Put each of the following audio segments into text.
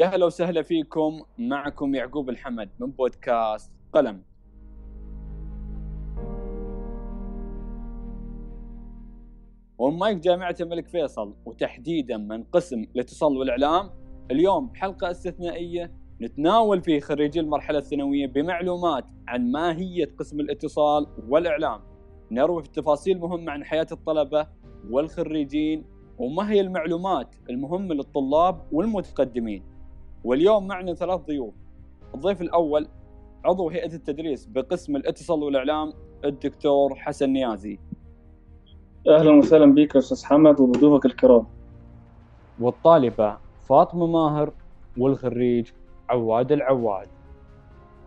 يا هلا وسهلا فيكم. معكم يعقوب الحمد من بودكاست قلم. ومن مايك جامعة الملك فيصل وتحديدا من قسم الاتصال والإعلام. اليوم بحلقة استثنائية نتناول فيه خريجي المرحلة الثانوية بمعلومات عن ماهية قسم الاتصال والإعلام. نروي في تفاصيل مهمة عن حياة الطلبة والخريجين وما هي المعلومات المهمة للطلاب والمتقدمين. واليوم معنا ثلاث ضيوف. الضيف الأول عضو هيئة التدريس بقسم الاتصال والإعلام الدكتور حسن نيازي. أهلا وسهلا بك يا أستاذ حمد وبضيوفك الكرام. والطالبة فاطمة ماهر والخريج عواد العواد.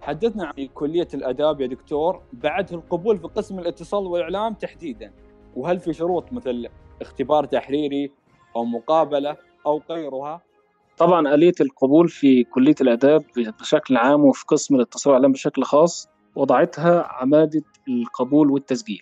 حدثنا عن كلية الآداب يا دكتور بعد القبول في قسم الاتصال والإعلام تحديدا وهل في شروط مثل اختبار تحريري أو مقابلة أو غيرها؟ طبعا آلية القبول في كلية الآداب بشكل عام وفي قسم الاتصال والإعلام بشكل خاص وضعتها عمادة القبول والتسجيل.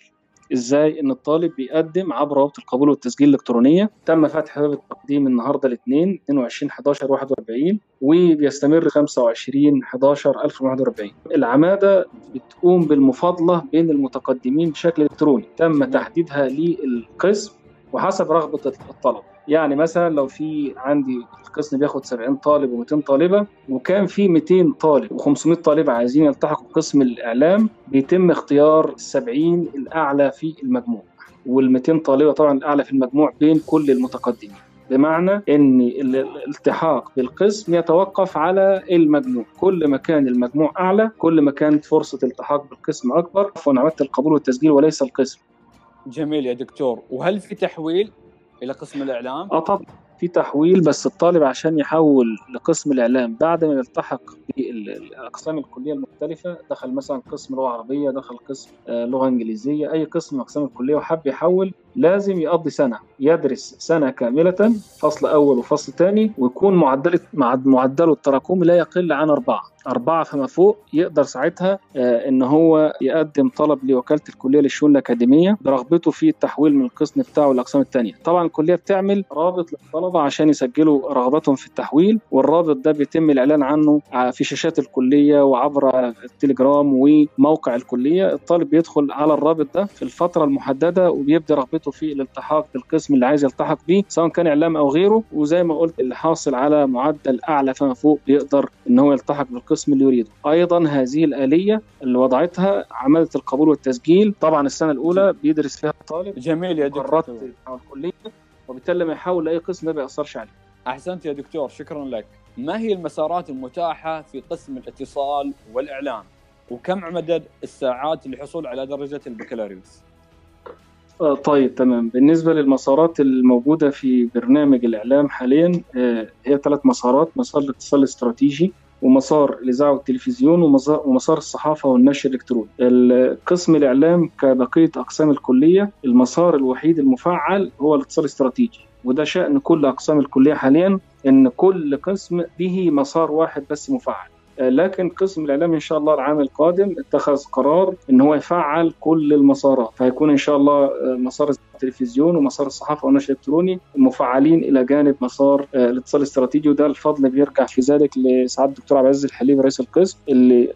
إزاي إن الطالب بيقدم عبر رابط القبول والتسجيل الإلكترونية؟ تم فتح باب التقديم النهارده الاثنين 22 11 41 وبيستمر 25 11 2041 العمادة بتقوم بالمفاضلة بين المتقدمين بشكل إلكتروني. تم تحديدها للقسم وحسب رغبة الطلبة. يعني مثلا لو في عندي القسم بياخد 70 طالب و200 طالبة وكان في 200 طالب و500 طالب عايزين يلتحقوا بقسم الإعلام بيتم اختيار 70 الأعلى في المجموع. وال200 طالبة طبعا الأعلى في المجموع بين كل المتقدمين. بمعنى إن الالتحاق بالقسم يتوقف على المجموع. كل ما كان المجموع أعلى كل ما كانت فرصة الالتحاق بالقسم أكبر. عفوا عملت القبول والتسجيل وليس القسم. جميل يا دكتور. وهل في تحويل؟ إلى قسم الإعلام؟ آه طبعا في تحويل بس الطالب عشان يحول لقسم الإعلام بعد ما يلتحق بالأقسام الكلية المختلفة دخل مثلا قسم لغة عربية دخل قسم لغة إنجليزية أي قسم من أقسام الكلية وحب يحول لازم يقضي سنة يدرس سنة كاملة فصل أول وفصل ثاني ويكون معدل معدله التراكمي لا يقل عن أربعة أربعة فما فوق يقدر ساعتها آه إن هو يقدم طلب لوكالة الكلية للشؤون الأكاديمية برغبته في التحويل من القسم بتاعه للأقسام الثانية. طبعا الكلية بتعمل رابط للطلبة عشان يسجلوا رغبتهم في التحويل والرابط ده بيتم الإعلان عنه في شاشات الكلية وعبر التليجرام وموقع الكلية. الطالب بيدخل على الرابط ده في الفترة المحددة وبيبدأ رغبته في الالتحاق بالقسم اللي عايز يلتحق بيه سواء كان إعلام أو غيره وزي ما قلت اللي حاصل على معدل أعلى فما فوق بيقدر إن هو يلتحق بالقسم القسم اللي يريده. أيضا هذه الآلية اللي وضعتها عماله القبول والتسجيل. طبعا السنة الأولى بيدرس فيها الطالب جميل يا دكتور. الكلية وبالتالي لما يحول لاي قسم ما بيأثرش عليه. أحسنت يا دكتور. شكرا لك. ما هي المسارات المتاحة في قسم الاتصال والإعلام؟ وكم عدد الساعات للحصول على درجة البكالوريوس؟ طيب تمام. بالنسبة للمسارات الموجودة في برنامج الإعلام حاليا هي ثلاث مسارات. مسار الاتصال الاستراتيجي ومسار الاذاعه والتلفزيون ومسار الصحافة والنشر الإلكتروني. قسم الإعلام كبقية أقسام الكلية المسار الوحيد المفعل هو الاتصال الاستراتيجي وده شأن كل أقسام الكلية حاليا إن كل قسم به مسار واحد بس مفعل. لكن قسم الإعلام إن شاء الله العام القادم اتخذ قرار إن هو يفعل كل المسارات. فهيكون إن شاء الله مسار التلفزيون ومسار الصحافة والنشر الالكتروني مفعلين إلى جانب مسار الاتصال الاستراتيجي وده الفضل بيرجع في ذلك لسعادة الدكتور عبد العزيز الحليم رئيس القسم اللي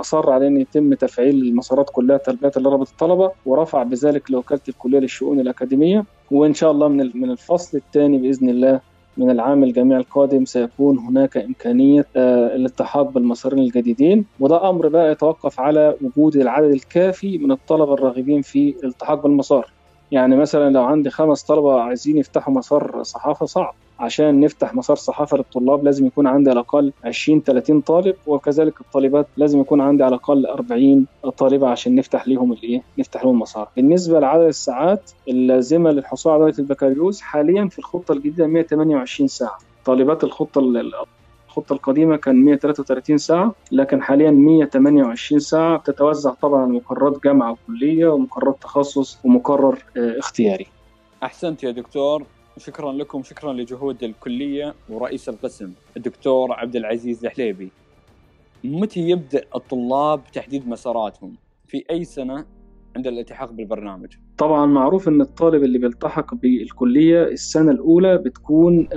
أصر على ان يتم تفعيل المسارات كلها تلبيه لرغبه الطلبة ورفع بذلك لوكالة الكلية للشؤون الأكاديمية. وإن شاء الله من من الفصل الثاني بإذن الله من العام الجامعي القادم سيكون هناك إمكانية الالتحاق بالمسارين الجديدين. وده أمر بقى يتوقف على وجود العدد الكافي من الطلبة الراغبين في الالتحاق بالمسار. يعني مثلا لو عندي خمس طلبة عايزين يفتحوا مسار صحافة صعب. عشان نفتح مسار صحافة للطلاب لازم يكون عندي على الأقل 20 30 طالب وكذلك الطالبات لازم يكون عندي على الأقل 40 طالبة عشان نفتح لهم الإيه؟ نفتح لهم المسار. بالنسبة لعدد الساعات اللازمة للحصول على درجة البكالوريوس حاليا في الخطة الجديدة 128 ساعة. طالبات الخطة الخطة القديمة كان 133 ساعة لكن حاليا 128 ساعة بتتوزع طبعا مقررات جامعة وكلية ومقررات تخصص ومقرر اختياري. أحسنت يا دكتور شكرا لكم شكرا لجهود الكلية ورئيس القسم الدكتور عبد العزيز الحليبي متى يبدأ الطلاب تحديد مساراتهم في أي سنة عند الالتحاق بالبرنامج؟ طبعا معروف إن الطالب اللي بيلتحق بالكلية السنة الأولى بتكون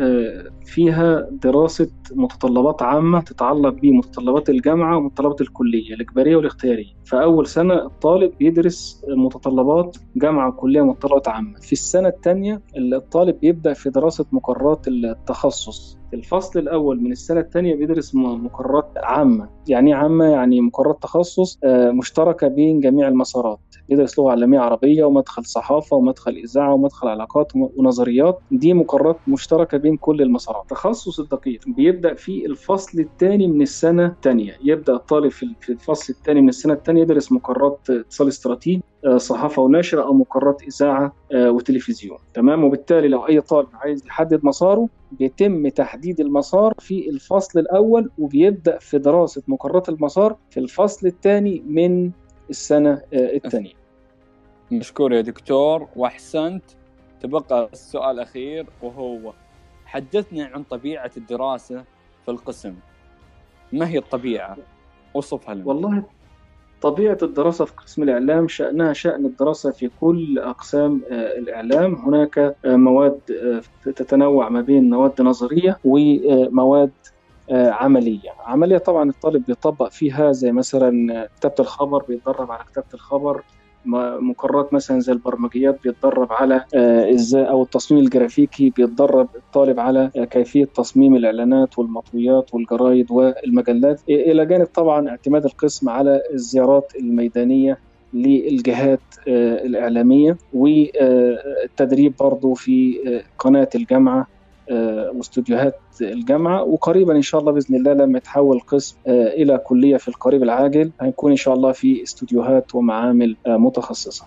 فيها دراسة متطلبات عامة تتعلق بمتطلبات الجامعة ومتطلبات الكلية الإجبارية والاختيارية. فاول سنة الطالب بيدرس متطلبات جامعة وكلية متطلبات عامة. في السنة الثانية الطالب بيبدا في دراسة مقررات التخصص. الفصل الأول من السنة الثانية بيدرس مقررات عامة. يعني عامة؟ يعني مقررات تخصص مشتركة بين جميع المسارات. بيدرس لغة عالمية عربية ومدخل. صحافة ومدخل إذاعة ومدخل علاقات ونظريات. دي مقررات مشتركة بين كل المسارات. التخصص الدقيق بيبدأ في الفصل الثاني من السنة الثانية يبدأ الطالب في الفصل الثاني من السنة الثانية يدرس مقررات اتصال استراتيجي صحافة ونشر أو مقررات إذاعة وتلفزيون. تمام؟ وبالتالي لو أي طالب عايز يحدد مساره بيتم تحديد المسار في الفصل الأول وبيبدأ في دراسة مقررات المسار في الفصل الثاني من السنة الثانية مشكور يا دكتور وأحسنت. تبقى السؤال الأخير وهو حدثنا عن طبيعة الدراسة في القسم. ما هي الطبيعة؟ وصفها لنا. والله طبيعة الدراسة في قسم الإعلام شأنها شأن الدراسة في كل أقسام الإعلام. هناك مواد تتنوع ما بين مواد نظرية ومواد عملية. عملية طبعا الطالب بيطبق فيها زي مثلا كتابة الخبر بيتدرب على كتابة الخبر. مقررات مثلا زي البرمجيات بيتدرب على إزاي أو التصميم الجرافيكي بيتدرب الطالب على كيفية تصميم الإعلانات والمطويات والجرايد والمجلات. إلى جانب طبعا اعتماد القسم على الزيارات الميدانية للجهات الإعلامية والتدريب برضه في قناة الجامعة. واستوديوهات الجامعة وقريبا إن شاء الله بإذن الله لما يتحول القسم إلى كلية في القريب العاجل هيكون إن شاء الله في استوديوهات ومعامل متخصصة.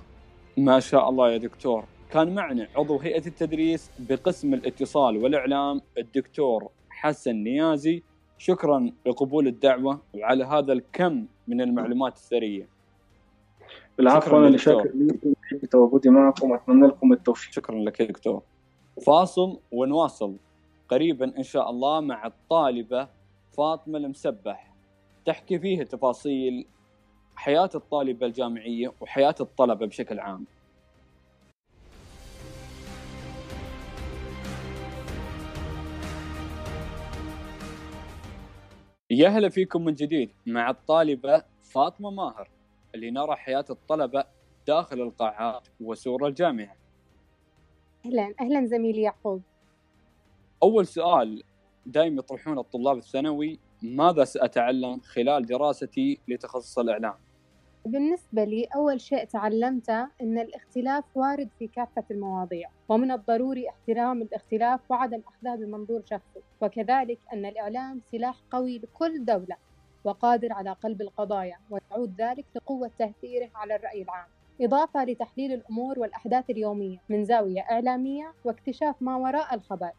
ما شاء الله يا دكتور، كان معنا عضو هيئة التدريس بقسم الاتصال والإعلام الدكتور حسن نيازي، شكرا لقبول الدعوة وعلى هذا الكم من المعلومات الثرية. بالعفو أنا اللي شاكر لكم بتواجدي معكم وأتمنى لكم التوفيق. شكرا لك يا دكتور. فاصل ونواصل قريبا إن شاء الله مع الطالبة فاطمة المسبح تحكي فيه تفاصيل حياة الطالبة الجامعية وحياة الطلبة بشكل عام. يا هلا فيكم من جديد مع الطالبة فاطمة ماهر اللي نرى حياة الطلبة داخل القاعات وسور الجامعة. أهلا أهلا زميلي يعقوب. أول سؤال دائما يطرحون الطلاب الثانوي ماذا سأتعلم خلال دراستي لتخصص الإعلام؟ بالنسبة لي أول شيء تعلمته أن الاختلاف وارد في كافة المواضيع ومن الضروري احترام الاختلاف وعدم أخذه بمنظور شخصي وكذلك أن الإعلام سلاح قوي لكل دولة وقادر على قلب القضايا ويعود ذلك لقوة تأثيره على الرأي العام. إضافة لتحليل الأمور والأحداث اليومية من زاوية إعلامية واكتشاف ما وراء الخبر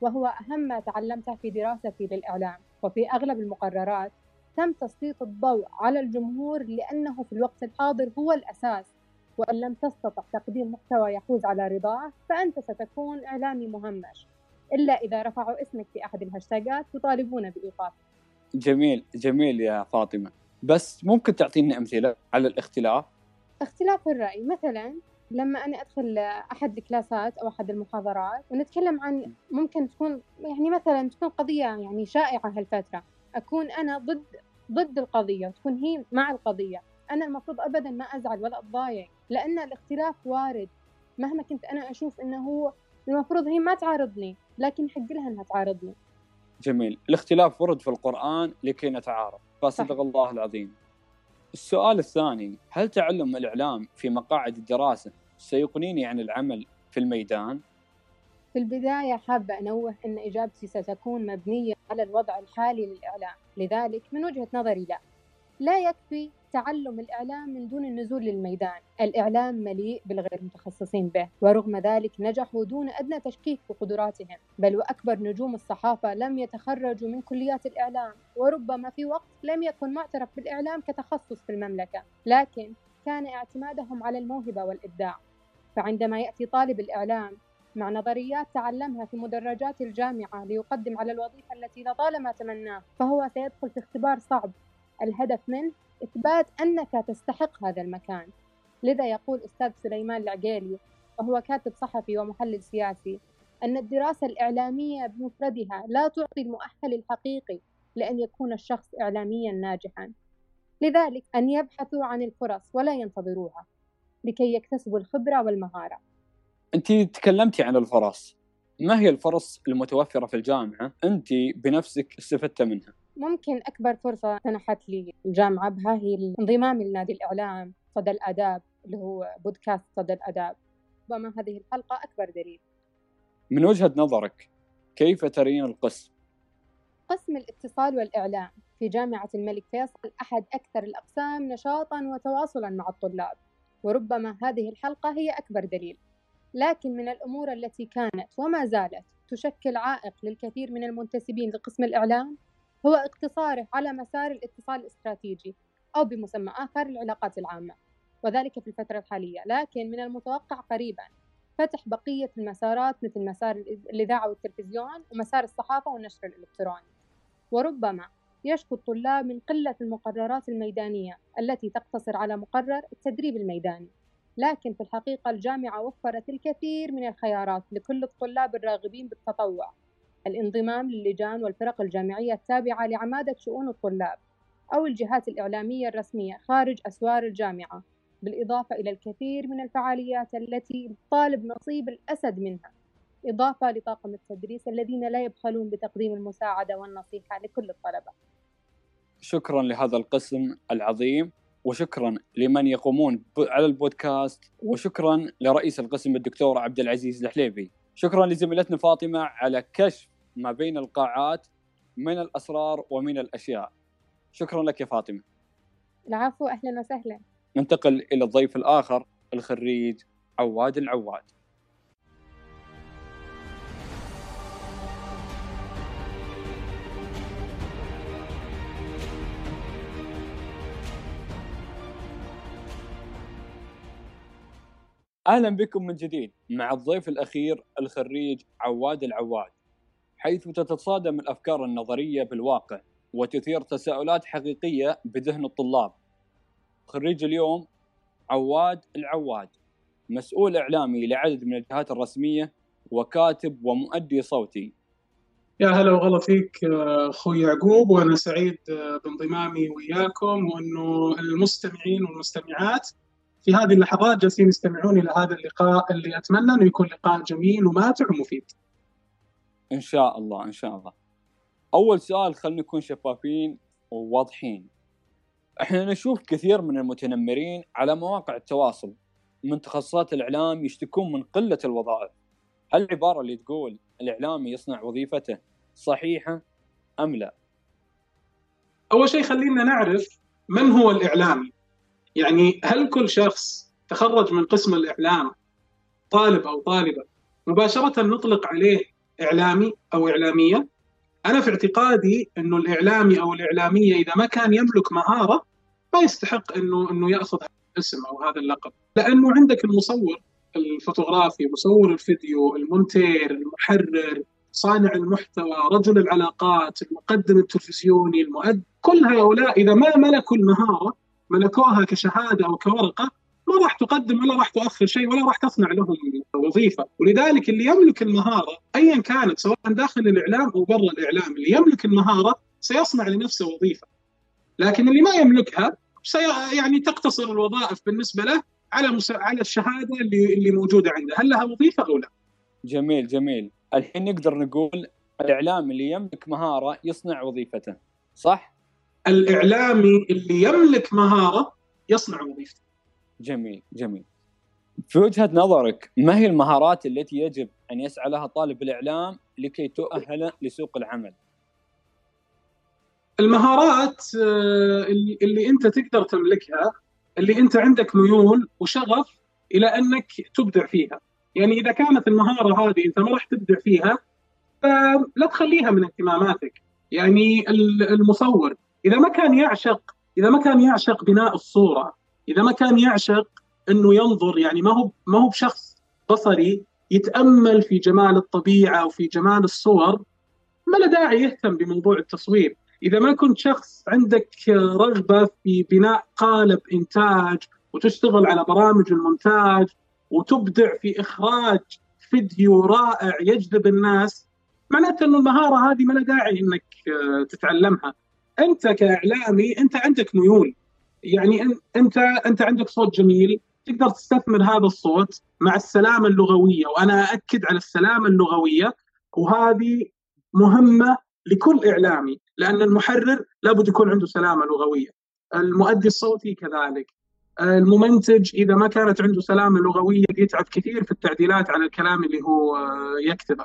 وهو أهم ما تعلمته في دراستي للإعلام وفي أغلب المقررات تم تسليط الضوء على الجمهور لأنه في الوقت الحاضر هو الأساس وإن لم تستطع تقديم محتوى يحوز على رضاه فأنت ستكون إعلامي مهمش إلا إذا رفعوا اسمك في أحد الهاشتاجات يطالبون بإيقافك. جميل جميل يا فاطمة. بس ممكن تعطينا أمثلة على الاختلاف؟ اختلاف الرأي. مثلا لما أنا أدخل أحد الكلاسات أو أحد المحاضرات ونتكلم عن ممكن تكون يعني مثلا تكون قضية يعني شائعة هالفترة. أكون أنا ضد ضد القضية وتكون هي مع القضية. أنا المفروض أبدا ما أزعل ولا أتضايق لأن الاختلاف وارد. مهما كنت أنا أشوف إنه هو المفروض هي ما تعارضني لكن حق لها إنها تعارضني. جميل. الاختلاف ورد في القرآن لكي نتعارض. فصدق الله العظيم. السؤال الثاني هل تعلم الإعلام في مقاعد الدراسة سيقنيني عن العمل في الميدان؟ في البداية حابة أنوه أن إجابتي ستكون مبنية على الوضع الحالي للإعلام لذلك من وجهة نظري لا لا يكفي تعلم الإعلام من دون النزول للميدان. الإعلام مليء بالغير متخصصين به ورغم ذلك نجحوا دون أدنى تشكيك بقدراتهم بل وأكبر نجوم الصحافة لم يتخرجوا من كليات الإعلام وربما في وقت لم يكن معترف بالإعلام كتخصص في المملكة. لكن كان اعتمادهم على الموهبة والإبداع. فعندما يأتي طالب الإعلام مع نظريات تعلمها في مدرجات الجامعة ليقدم على الوظيفة التي لطالما تمناه فهو سيدخل في اختبار صعب. الهدف منه إثبات أنك تستحق هذا المكان. لذا يقول أستاذ سليمان العقيلي وهو كاتب صحفي ومحلل سياسي أن الدراسة الإعلامية بمفردها لا تعطي المؤهل الحقيقي لأن يكون الشخص إعلاميا ناجحا. لذلك أن يبحثوا عن الفرص ولا ينتظروها لكي يكتسبوا الخبرة والمهارة. أنت تكلمتي عن الفرص. ما هي الفرص المتوفرة في الجامعة؟ أنت بنفسك استفدت منها؟ ممكن أكبر فرصة سنحت لي الجامعة بها هي انضمام لنادي الإعلام صدى الآداب اللي هو بودكاست صدى الآداب. ربما هذه الحلقة أكبر دليل. من وجهة نظرك كيف ترين القسم؟ قسم الاتصال والإعلام في جامعة الملك فيصل أحد أكثر الأقسام نشاطا وتواصلا مع الطلاب. وربما هذه الحلقة هي أكبر دليل. لكن من الأمور التي كانت وما زالت تشكل عائق للكثير من المنتسبين لقسم الإعلام هو اقتصاره على مسار الاتصال الاستراتيجي أو بمسمى آخر العلاقات العامة وذلك في الفترة الحالية. لكن من المتوقع قريبا فتح بقية المسارات مثل مسار الإذاعة والتلفزيون ومسار الصحافة والنشر الإلكتروني. وربما يشكو الطلاب من قلة المقررات الميدانية التي تقتصر على مقرر التدريب الميداني. لكن في الحقيقة الجامعة وفرت الكثير من الخيارات لكل الطلاب الراغبين بالتطوع. الانضمام للجان والفرق الجامعية التابعة لعمادة شؤون الطلاب أو الجهات الإعلامية الرسمية خارج أسوار الجامعة بالإضافة إلى الكثير من الفعاليات التي الطالب نصيب الأسد منها إضافة لطاقم التدريس الذين لا يبخلون بتقديم المساعدة والنصيحة لكل الطلبة. شكرا لهذا القسم العظيم وشكرا لمن يقومون على البودكاست وشكرا لرئيس القسم الدكتور عبد العزيز الحليبي. شكرا لزميلتنا فاطمة على كشف ما بين القاعات من الأسرار ومن الأشياء. شكرا لك يا فاطمة. العفو أهلا وسهلا. ننتقل إلى الضيف الآخر الخريج عواد العواد. أهلا بكم من جديد مع الضيف الأخير الخريج عواد العواد. حيث تتصادم الأفكار النظرية بالواقع وتثير تساؤلات حقيقية بذهن الطلاب خريج اليوم عواد العواد مسؤول إعلامي لعدد من الجهات الرسمية وكاتب ومؤدي صوتي يا هلا وغلا فيك أخوي يعقوب وأنا سعيد بانضمامي وياكم وأنه المستمعين والمستمعات في هذه اللحظات جالسين يستمعون إلى هذا اللقاء اللي أتمنى إنه يكون لقاء جميل وماتع ومفيد. إن شاء الله إن شاء الله. أول سؤال خلينا نكون شفافين وواضحين. إحنا نشوف كثير من المتنمرين على مواقع التواصل من تخصصات الإعلام يشتكون من قلة الوظائف. هل العباره اللي تقول الاعلامي يصنع وظيفته صحيحة أم لا؟ أول شيء خلينا نعرف من هو الاعلامي؟ يعني هل كل شخص تخرج من قسم الإعلام طالب أو طالبة مباشرة نطلق عليه إعلامي أو إعلامية؟ أنا في اعتقادي إنه الإعلامي أو الإعلامية إذا ما كان يملك مهارة ما يستحق إنه إنه يأخذ اسم أو هذا اللقب، لأنه عندك المصور الفوتوغرافي، مصور الفيديو، المونتير، المحرر، صانع المحتوى، رجل العلاقات، المقدم التلفزيوني، المؤدب، كل هؤلاء إذا ما ملكوا المهارة ملكوها كشهادة أو كورقة ما راح تقدم ولا راح تؤخر شيء ولا راح تصنع لهم وظيفة، ولذلك اللي يملك المهارة ايا كانت سواء داخل الإعلام أو برا الإعلام، اللي يملك المهارة سيصنع لنفسه وظيفة. لكن اللي ما يملكها سي يعني تقتصر الوظائف بالنسبة له على مس... على الشهادة اللي اللي موجودة عنده، هل لها وظيفة أو لا؟ جميل جميل، الحين نقدر نقول الإعلام اللي يملك مهارة يصنع وظيفته، صح؟ الاعلامي اللي يملك مهارة يصنع وظيفته. جميل جميل. في وجهة نظرك ما هي المهارات التي يجب أن يسعى لها طالب الإعلام لكي تؤهله لسوق العمل؟ المهارات اللي أنت تقدر تملكها اللي أنت عندك ميول وشغف إلى أنك تبدع فيها. يعني إذا كانت المهارة هذه أنت ما راح تبدع فيها فلا تخليها من اهتماماتك. يعني المصور إذا ما كان يعشق إذا ما كان يعشق بناء الصورة إذا ما كان يعشق إنه ينظر يعني ما هو ما هو بشخص بصري يتأمل في جمال الطبيعة وفي جمال الصور ما له داعي يهتم بموضوع التصوير. إذا ما كنت شخص عندك رغبة في بناء قالب إنتاج وتشتغل على برامج المونتاج وتبدع في إخراج فيديو رائع يجذب الناس معناته إنه المهارة هذه ما لها داعي إنك آه، تتعلمها. أنت كإعلامي أنت عندك ميول. يعني انت أنت عندك صوت جميل تقدر تستثمر هذا الصوت مع السلامة اللغوية وأنا اكد على السلامة اللغوية وهذه مهمة لكل إعلامي لأن المحرر لابد يكون عنده سلامة لغوية. المؤدي الصوتي كذلك. الممنتج إذا ما كانت عنده سلامة لغوية بيتعب كثير في التعديلات على الكلام اللي هو يكتبه.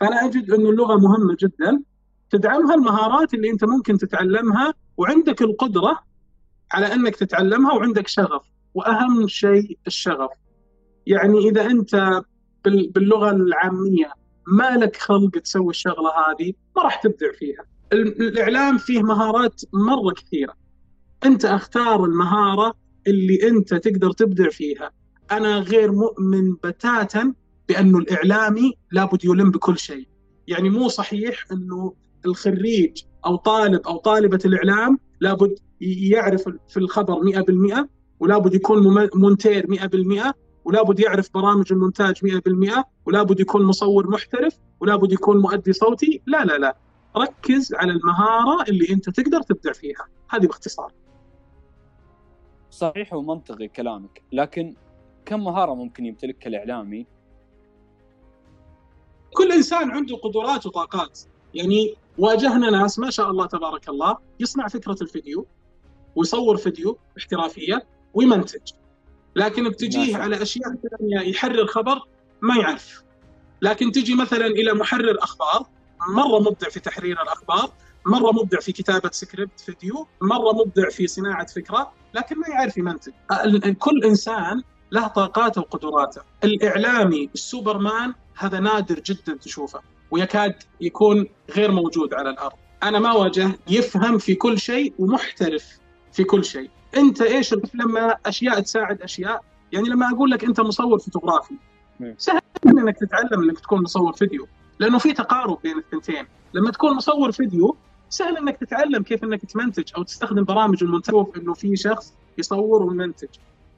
فأنا أجد انه اللغة مهمة جدا. تدعمها المهارات اللي أنت ممكن تتعلمها وعندك القدرة على أنك تتعلمها وعندك شغف وأهم شيء الشغف. يعني إذا أنت باللغة العامية ما لك خلق تسوي الشغلة هذه ما راح تبدع فيها. الإعلام فيه مهارات مرة كثيرة. أنت أختار المهارة اللي أنت تقدر تبدع فيها. أنا غير مؤمن بتاتا بأنه الإعلامي لابد يلم بكل شيء. يعني مو صحيح أنه الخريج أو طالب أو طالبة الإعلام لابد يعرف في الخبر 100% ولابد يكون مونتير 100% ولابد يعرف برامج المونتاج 100% ولابد يكون مصور محترف ولابد يكون مؤدي صوتي. لا لا لا. ركز على المهارة اللي أنت تقدر تبدع فيها. هذه باختصار. صحيح ومنطقي كلامك لكن كم مهارة ممكن يمتلكها الإعلامي؟ كل إنسان عنده قدرات وطاقات. يعني واجهنا ناس ما شاء الله تبارك الله يصنع فكرة الفيديو ويصور فيديو احترافية ويمنتج. لكن بتجيه على أشياء ثانية يحرر خبر ما يعرف. لكن تجي مثلا إلى محرر أخبار مرة مبدع في تحرير الأخبار مرة مبدع في كتابة سكريبت فيديو مرة مبدع في صناعة فكرة لكن ما يعرف يمنتج. كل إنسان له طاقاته وقدراته. الإعلامي السوبرمان هذا نادر جدا تشوفه ويكاد يكون غير موجود على الأرض. أنا ما واجه يفهم في كل شيء ومحترف. في كل شيء. انت إيش لما أشياء تساعد أشياء؟ يعني لما أقول لك أنت مصور فوتوغرافي سهل إنك تتعلم إنك تكون مصور فيديو لأنه في تقارب بين الثنتين. لما تكون مصور فيديو سهل إنك تتعلم كيف إنك تمنتج أو تستخدم برامج المونتاج إنه في شخص يصور ويمنتج.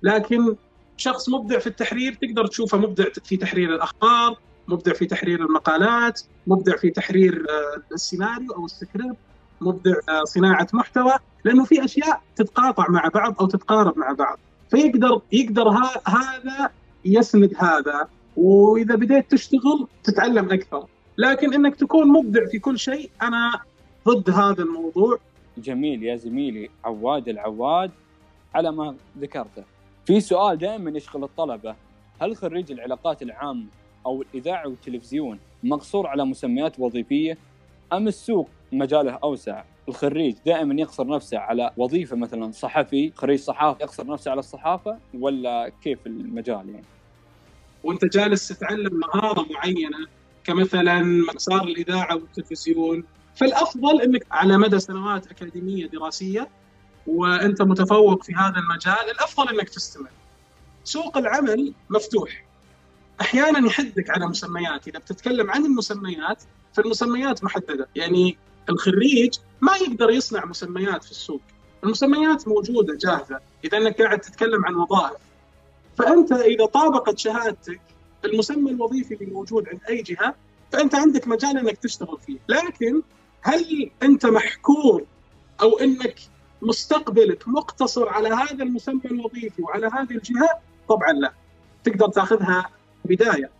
لكن شخص مبدع في التحرير تقدر تشوفه مبدع في تحرير الأخبار مبدع في تحرير المقالات مبدع في تحرير آه، السيناريو أو السكريبت. مبدع آه، صناعة محتوى لأنه في أشياء تتقاطع مع بعض أو تتقارب مع بعض. فيقدر يقدر هذا يسند هذا وإذا بديت تشتغل تتعلم أكثر. لكن إنك تكون مبدع في كل شيء أنا ضد هذا الموضوع. جميل يا زميلي عواد العواد على ما ذكرته في سؤال دائما يشغل الطلبة. هل خريج العلاقات العامه أو الإذاعة والتلفزيون مقصور على مسميات وظيفية أم السوق مجاله أوسع. الخريج دائما يقصر نفسه على وظيفة مثلا صحفي خريج صحافة يقصر نفسه على الصحافة ولا كيف المجال يعني؟ وأنت جالس تتعلم مهارة معينة كمثلا مسار الإذاعة والتلفزيون. فالأفضل إنك على مدى سنوات أكاديمية دراسية وأنت متفوق في هذا المجال الأفضل إنك تستمر. سوق العمل مفتوح. أحيانا يحدك على مسميات. إذا بتتكلم عن المسميات فالمسميات محددة. يعني الخريج ما يقدر يصنع مسميات في السوق. المسميات موجودة جاهزة. إذا أنك قاعد تتكلم عن وظائف. فأنت إذا طابقت شهادتك المسمى الوظيفي اللي موجود عند أي جهة فأنت عندك مجال أنك تشتغل فيه. لكن هل أنت محكور أو أنك مستقبلك مقتصر على هذا المسمى الوظيفي وعلى هذه الجهة؟ طبعا لا. تقدر تأخذها بداية.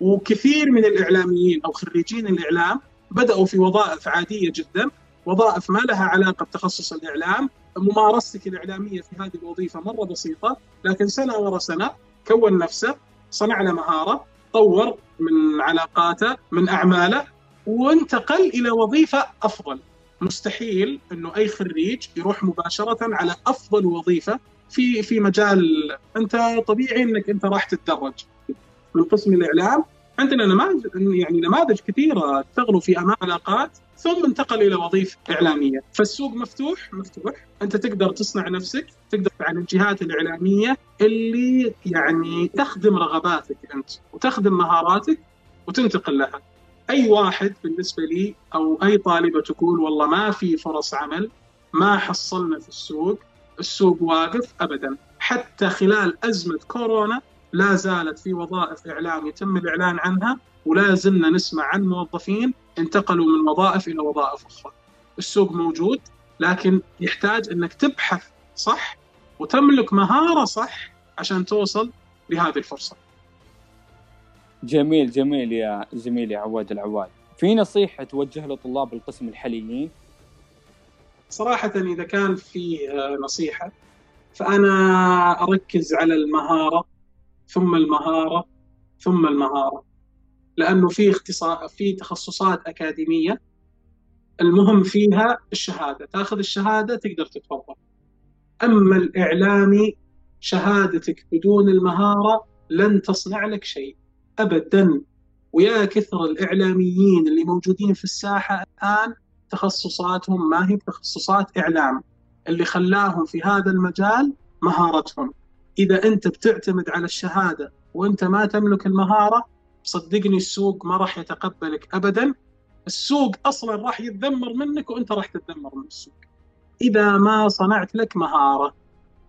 وكثير من الإعلاميين أو خريجين الإعلام بدأوا في وظائف عادية جدا وظائف ما لها علاقة بتخصص الإعلام ممارستك الإعلامية في هذه الوظيفة مرة بسيطة لكن سنة ورا سنة كون نفسه صنع له مهارة طور من علاقاته من أعماله وانتقل إلى وظيفة أفضل. مستحيل إنه أي خريج يروح مباشرة على أفضل وظيفة في في مجال أنت طبيعي إنك أنت راح تتدرج. من قسم الإعلام عندنا نماذج يعني نماذج كثيرة اشتغلوا في أمان علاقات ثم انتقل إلى وظيفة إعلامية، فالسوق مفتوح مفتوح، أنت تقدر تصنع نفسك، تقدر عن الجهات الإعلامية اللي يعني تخدم رغباتك أنت وتخدم مهاراتك وتنتقل لها. أي واحد بالنسبة لي أو أي طالبة تقول والله ما في فرص عمل، ما حصلنا في السوق، السوق واقف ابدا، حتى خلال أزمة كورونا لا زالت في وظائف إعلام يتم الإعلان عنها ولا زلنا نسمع عن موظفين انتقلوا من وظائف إلى وظائف أخرى. السوق موجود لكن يحتاج إنك تبحث صح وتملك مهارة صح عشان توصل لهذه الفرصة. جميل جميل يا زميلي عواد العواد. في نصيحة توجه لطلاب القسم الحاليين؟ صراحة إذا كان في نصيحة فأنا أركز على المهارة ثم المهارة ثم المهارة. لأنه في اختصاص في تخصصات أكاديمية المهم فيها الشهادة. تأخذ الشهادة تقدر تتوظف. أما الإعلامي شهادتك بدون المهارة لن تصنع لك شيء. ابدا. ويا كثر الإعلاميين اللي موجودين في الساحة الآن تخصصاتهم ما هي تخصصات إعلام. اللي خلاهم في هذا المجال مهارتهم. إذا أنت بتعتمد على الشهادة وأنت ما تملك المهارة صدقني السوق ما راح يتقبلك ابدا. السوق أصلا راح يتذمر منك وأنت راح تتذمر من السوق. إذا ما صنعت لك مهارة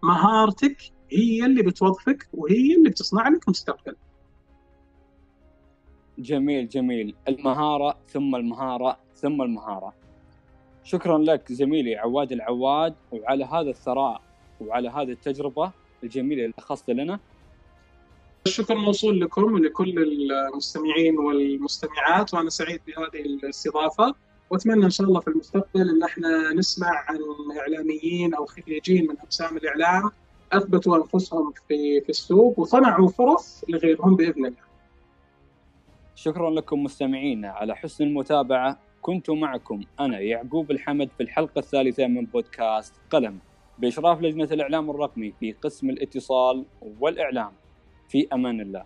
مهارتك هي اللي بتوظفك وهي اللي بتصنع لك مستقبل. جميل جميل. المهارة ثم المهارة ثم المهارة. شكرا لك زميلي عواد العواد وعلى هذا الثراء وعلى هذه التجربة الجميله اخذت لنا. الشكر موصول لكم ولكل المستمعين والمستمعات وأنا سعيد بهذه الاستضافة. وأتمنى إن شاء الله في المستقبل إن إحنا نسمع عن إعلاميين أو خريجين من أقسام الإعلام أثبتوا أنفسهم في في السوق وصنعوا فرص لغيرهم بإذن الله. شكرا لكم مستمعينا على حسن المتابعة كنت معكم أنا يعقوب الحمد في الحلقة الثالثة من بودكاست قلم. بإشراف لجنة الإعلام الرقمي في قسم الاتصال والإعلام. في أمان الله.